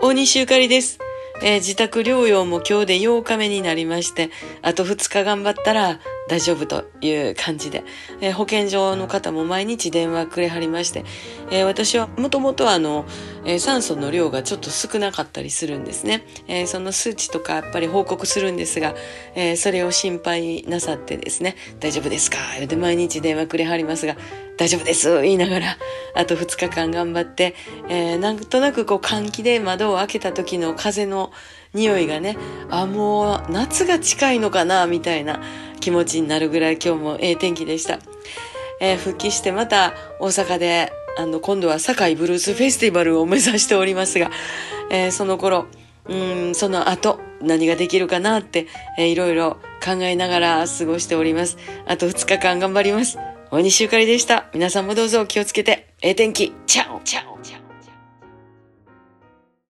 大西ゆかりです。えー自宅療養も今日で8日目になりまして、あと2日頑張ったら大丈夫という感じで、えー保健所の方も毎日電話くれはりまして、えー私はもともとあの、え酸素の量がちょっと少なかったりするんですね。えその数値とかやっぱり報告するんですが、えそれを心配なさってですね、大丈夫ですか？言うて毎日電話くれはりますが、大丈夫です言いながら、あと2日間頑張って、えーなんとなくこう換気で窓を開けた時の風の匂いがね、あ、もう夏が近いのかなみたいな気持ちになるぐらい今日もええ天気でした。えー復帰してまた大阪で、あの、今度は堺ブルースフェスティバルを目指しておりますが、えーその頃、うん、その後、何ができるかなって、えーいろいろ考えながら過ごしております。あと2日間頑張ります。大西ゆかりでした。皆さんもどうぞ気をつけて、ええ天気。チャオチャオチャオ